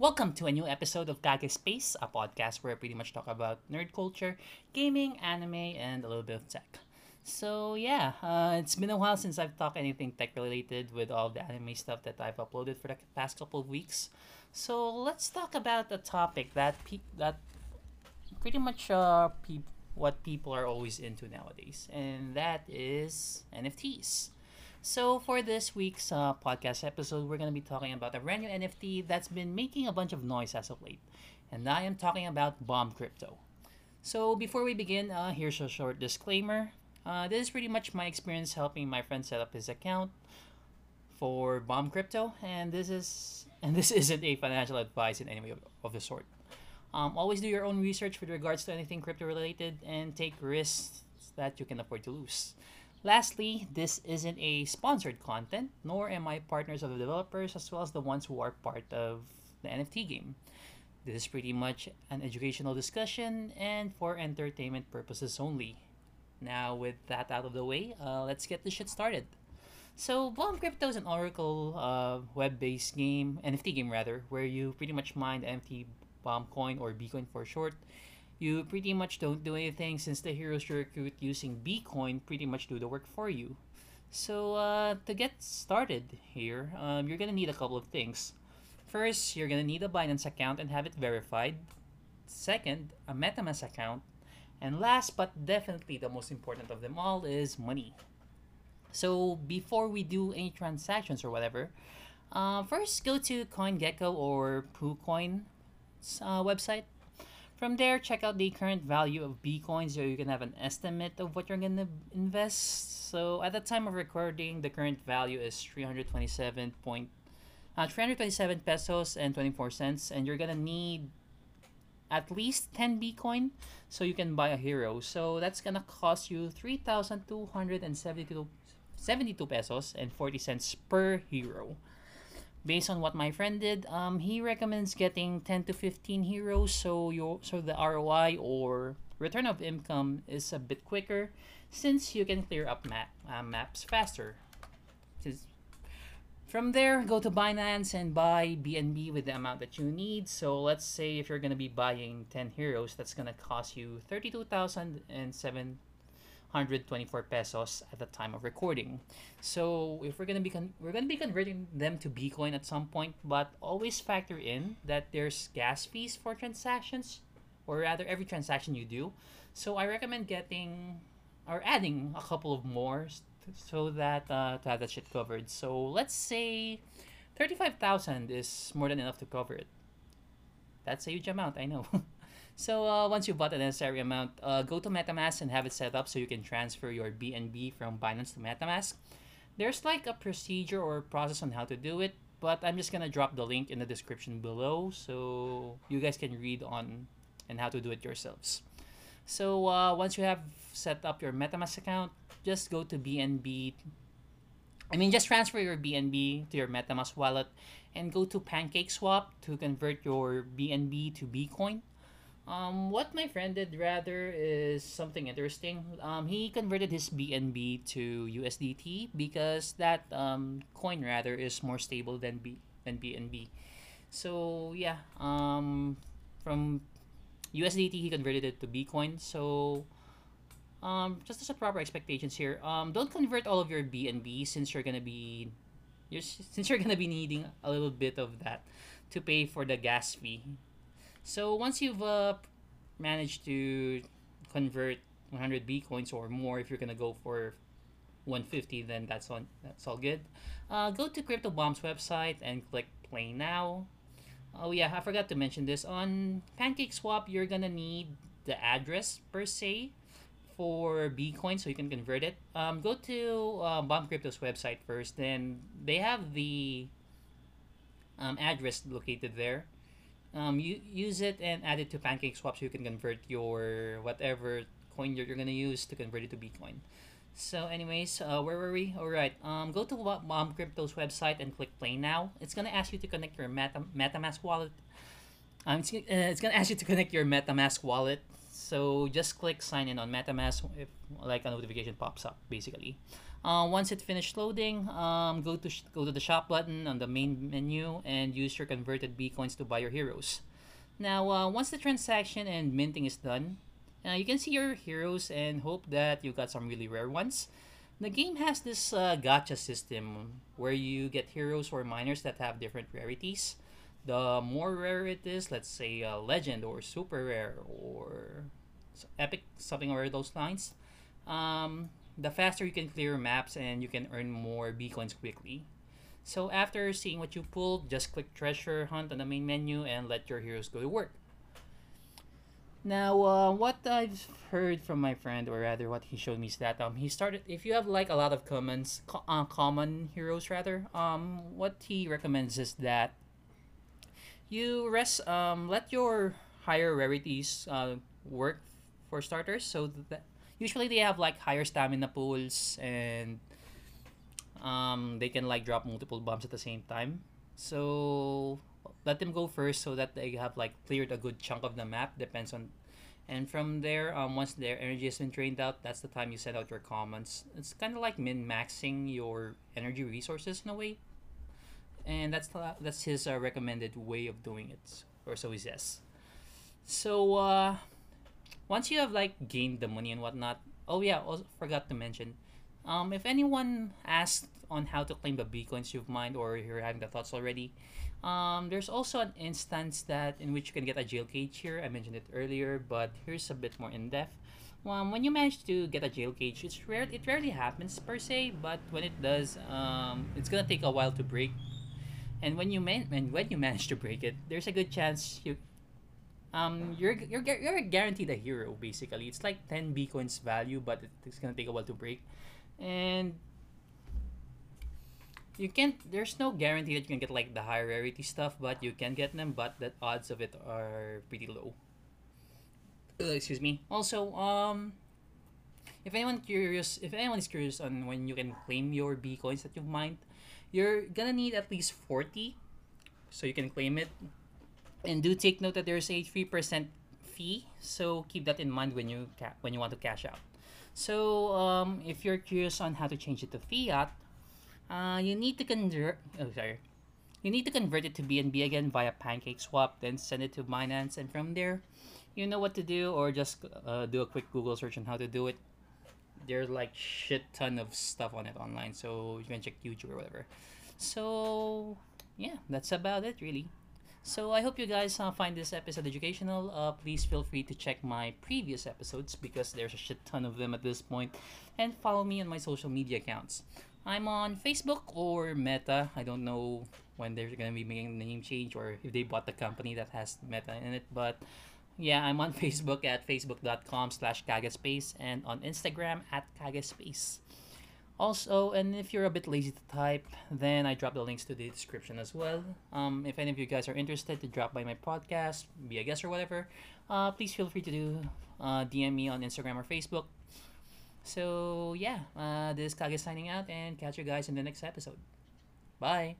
Welcome to a new episode of Kage Space, a podcast where I pretty much talk about nerd culture, gaming, anime, and a little bit of tech. So yeah, uh, it's been a while since I've talked anything tech related with all the anime stuff that I've uploaded for the past couple of weeks. So let's talk about a topic that pe- that pretty much uh, pe- what people are always into nowadays, and that is NFTs. So for this week's uh, podcast episode, we're going to be talking about a brand new NFT that's been making a bunch of noise as of late, and I am talking about Bomb Crypto. So before we begin, uh, here's a short disclaimer. Uh, this is pretty much my experience helping my friend set up his account for Bomb Crypto, and this is and this isn't a financial advice in any way of, of the sort. Um, always do your own research with regards to anything crypto related and take risks that you can afford to lose. Lastly, this isn't a sponsored content, nor am I partners of the developers as well as the ones who are part of the NFT game. This is pretty much an educational discussion and for entertainment purposes only. Now, with that out of the way, uh, let's get this shit started. So, Bomb Crypto is an Oracle uh, web-based game, NFT game rather, where you pretty much mine the NFT Bomb Coin or Bcoin for short. You pretty much don't do anything since the heroes you recruit using Bcoin pretty much do the work for you. So, uh, to get started here, um, you're gonna need a couple of things. First, you're gonna need a Binance account and have it verified. Second, a MetaMask account. And last but definitely the most important of them all is money. So before we do any transactions or whatever, uh, first go to CoinGecko or PooCoin's uh, website. From there, check out the current value of Bcoin so you can have an estimate of what you're gonna invest. So at the time of recording, the current value is 327 point, uh, 327 pesos and 24 cents, and you're gonna need at least 10 Bcoin so you can buy a hero. So that's gonna cost you 3,272 72 pesos and 40 cents per hero. Based on what my friend did, um, he recommends getting 10 to 15 heroes so your so the ROI or return of income is a bit quicker since you can clear up map, uh, maps faster. From there, go to Binance and buy BNB with the amount that you need. So let's say if you're gonna be buying 10 heroes, that's gonna cost you 32,007 124 pesos at the time of recording. So if we're gonna be we're gonna be converting them to Bcoin at some point, but always factor in that there's gas fees for transactions, or rather every transaction you do. So I recommend getting or adding a couple of more so that uh, to have that shit covered. So let's say thirty-five thousand is more than enough to cover it. That's a huge amount, I know. So uh, once you've bought the necessary amount, uh, go to MetaMask and have it set up so you can transfer your BNB from Binance to MetaMask. There's like a procedure or process on how to do it, but I'm just gonna drop the link in the description below so you guys can read on and how to do it yourselves. So uh, once you have set up your MetaMask account, just go to BNB. I mean, just transfer your BNB to your MetaMask wallet and go to PancakeSwap to convert your BNB to Bcoin. Um, what my friend did rather is something interesting. Um, he converted his BNB to USDT because that um, coin rather is more stable than B than BNB. So yeah, um, from USDT he converted it to Bcoin. So um, just as a proper expectations here, um, don't convert all of your BNB since you're gonna be you're, since you're gonna be needing a little bit of that to pay for the gas fee so once you've uh, managed to convert 100 Bcoins or more, if you're gonna go for 150, then that's on that's all good. Uh, go to Crypto Bomb's website and click Play Now. Oh yeah, I forgot to mention this. On Pancake Swap, you're gonna need the address per se for Bcoin so you can convert it. Um, go to uh, Bomb Crypto's website first. Then they have the um, address located there um, you use it and add it to Pancake Swap so you can convert your whatever coin you're, you're gonna use to convert it to Bcoin. So, anyways, uh, where were we? All right. Um, go to Bomb Crypto's website and click Play Now. It's gonna ask you to connect your Meta MetaMask wallet. Um, it's, uh, it's gonna ask you to connect your MetaMask wallet. So just click sign in on MetaMask if like a notification pops up, basically. Uh, once it finished loading, um, go to go to the shop button on the main menu and use your converted B coins to buy your heroes. Now, uh, once the transaction and minting is done, uh, you can see your heroes and hope that you got some really rare ones. The game has this uh, gacha system where you get heroes or miners that have different rarities. The more rare it is, let's say uh, legend or super rare or epic, something over those lines, um, the faster you can clear maps and you can earn more Bcoins quickly. So after seeing what you pulled, just click treasure hunt on the main menu and let your heroes go to work. Now, uh, what I've heard from my friend, or rather, what he showed me is that um, he started. If you have like a lot of commons, co- uh, common heroes rather, um, what he recommends is that you rest, um, let your higher rarities uh, work for starters. So that usually they have like higher stamina pools and um, they can like drop multiple bombs at the same time. So let them go first so that they have like cleared a good chunk of the map. Depends on, and from there, um, once their energy has been drained out, that's the time you send out your commons. It's kind of like min maxing your energy resources in a way, and that's the, that's his uh, recommended way of doing it, or so he says. So uh, once you have like gained the money and whatnot. Oh yeah, also forgot to mention um, if anyone asked on how to claim the Bcoins you've mined or you're having the thoughts already, um, there's also an instance that in which you can get a jail cage here. I mentioned it earlier, but here's a bit more in depth. Um, when you manage to get a jail cage, it's rare. It rarely happens per se, but when it does, um, it's gonna take a while to break. And when you man- and when you manage to break it, there's a good chance you um you're you're you're guaranteed a hero basically. It's like ten Bcoins value, but it's gonna take a while to break. And you can't there's no guarantee that you can get like the high rarity stuff but you can get them but the odds of it are pretty low. Uh, excuse me. Also um if anyone curious if anyone is curious on when you can claim your b coins that you've mined you're gonna need at least 40 so you can claim it and do take note that there's a 3% fee so keep that in mind when you when you want to cash out so, um, if you're curious on how to change it to fiat, uh, you need to convert. Oh, sorry. You need to convert it to BNB again via Pancake Swap, then send it to Binance, and from there, you know what to do, or just uh, do a quick Google search on how to do it. There's like shit ton of stuff on it online, so you can check YouTube or whatever. So, yeah, that's about it, really. So I hope you guys uh, find this episode educational. Uh, please feel free to check my previous episodes because there's a shit ton of them at this point, and follow me on my social media accounts. I'm on Facebook or Meta. I don't know when they're gonna be making the name change or if they bought the company that has Meta in it, but yeah, I'm on Facebook at facebook.com slash kagespace and on Instagram at kagespace. Also, and if you're a bit lazy to type, then I drop the links to the description as well. Um, if any of you guys are interested to drop by my podcast, be a guest or whatever, uh, please feel free to do uh, DM me on Instagram or Facebook. So yeah, uh, this is Kage signing out, and catch you guys in the next episode. Bye.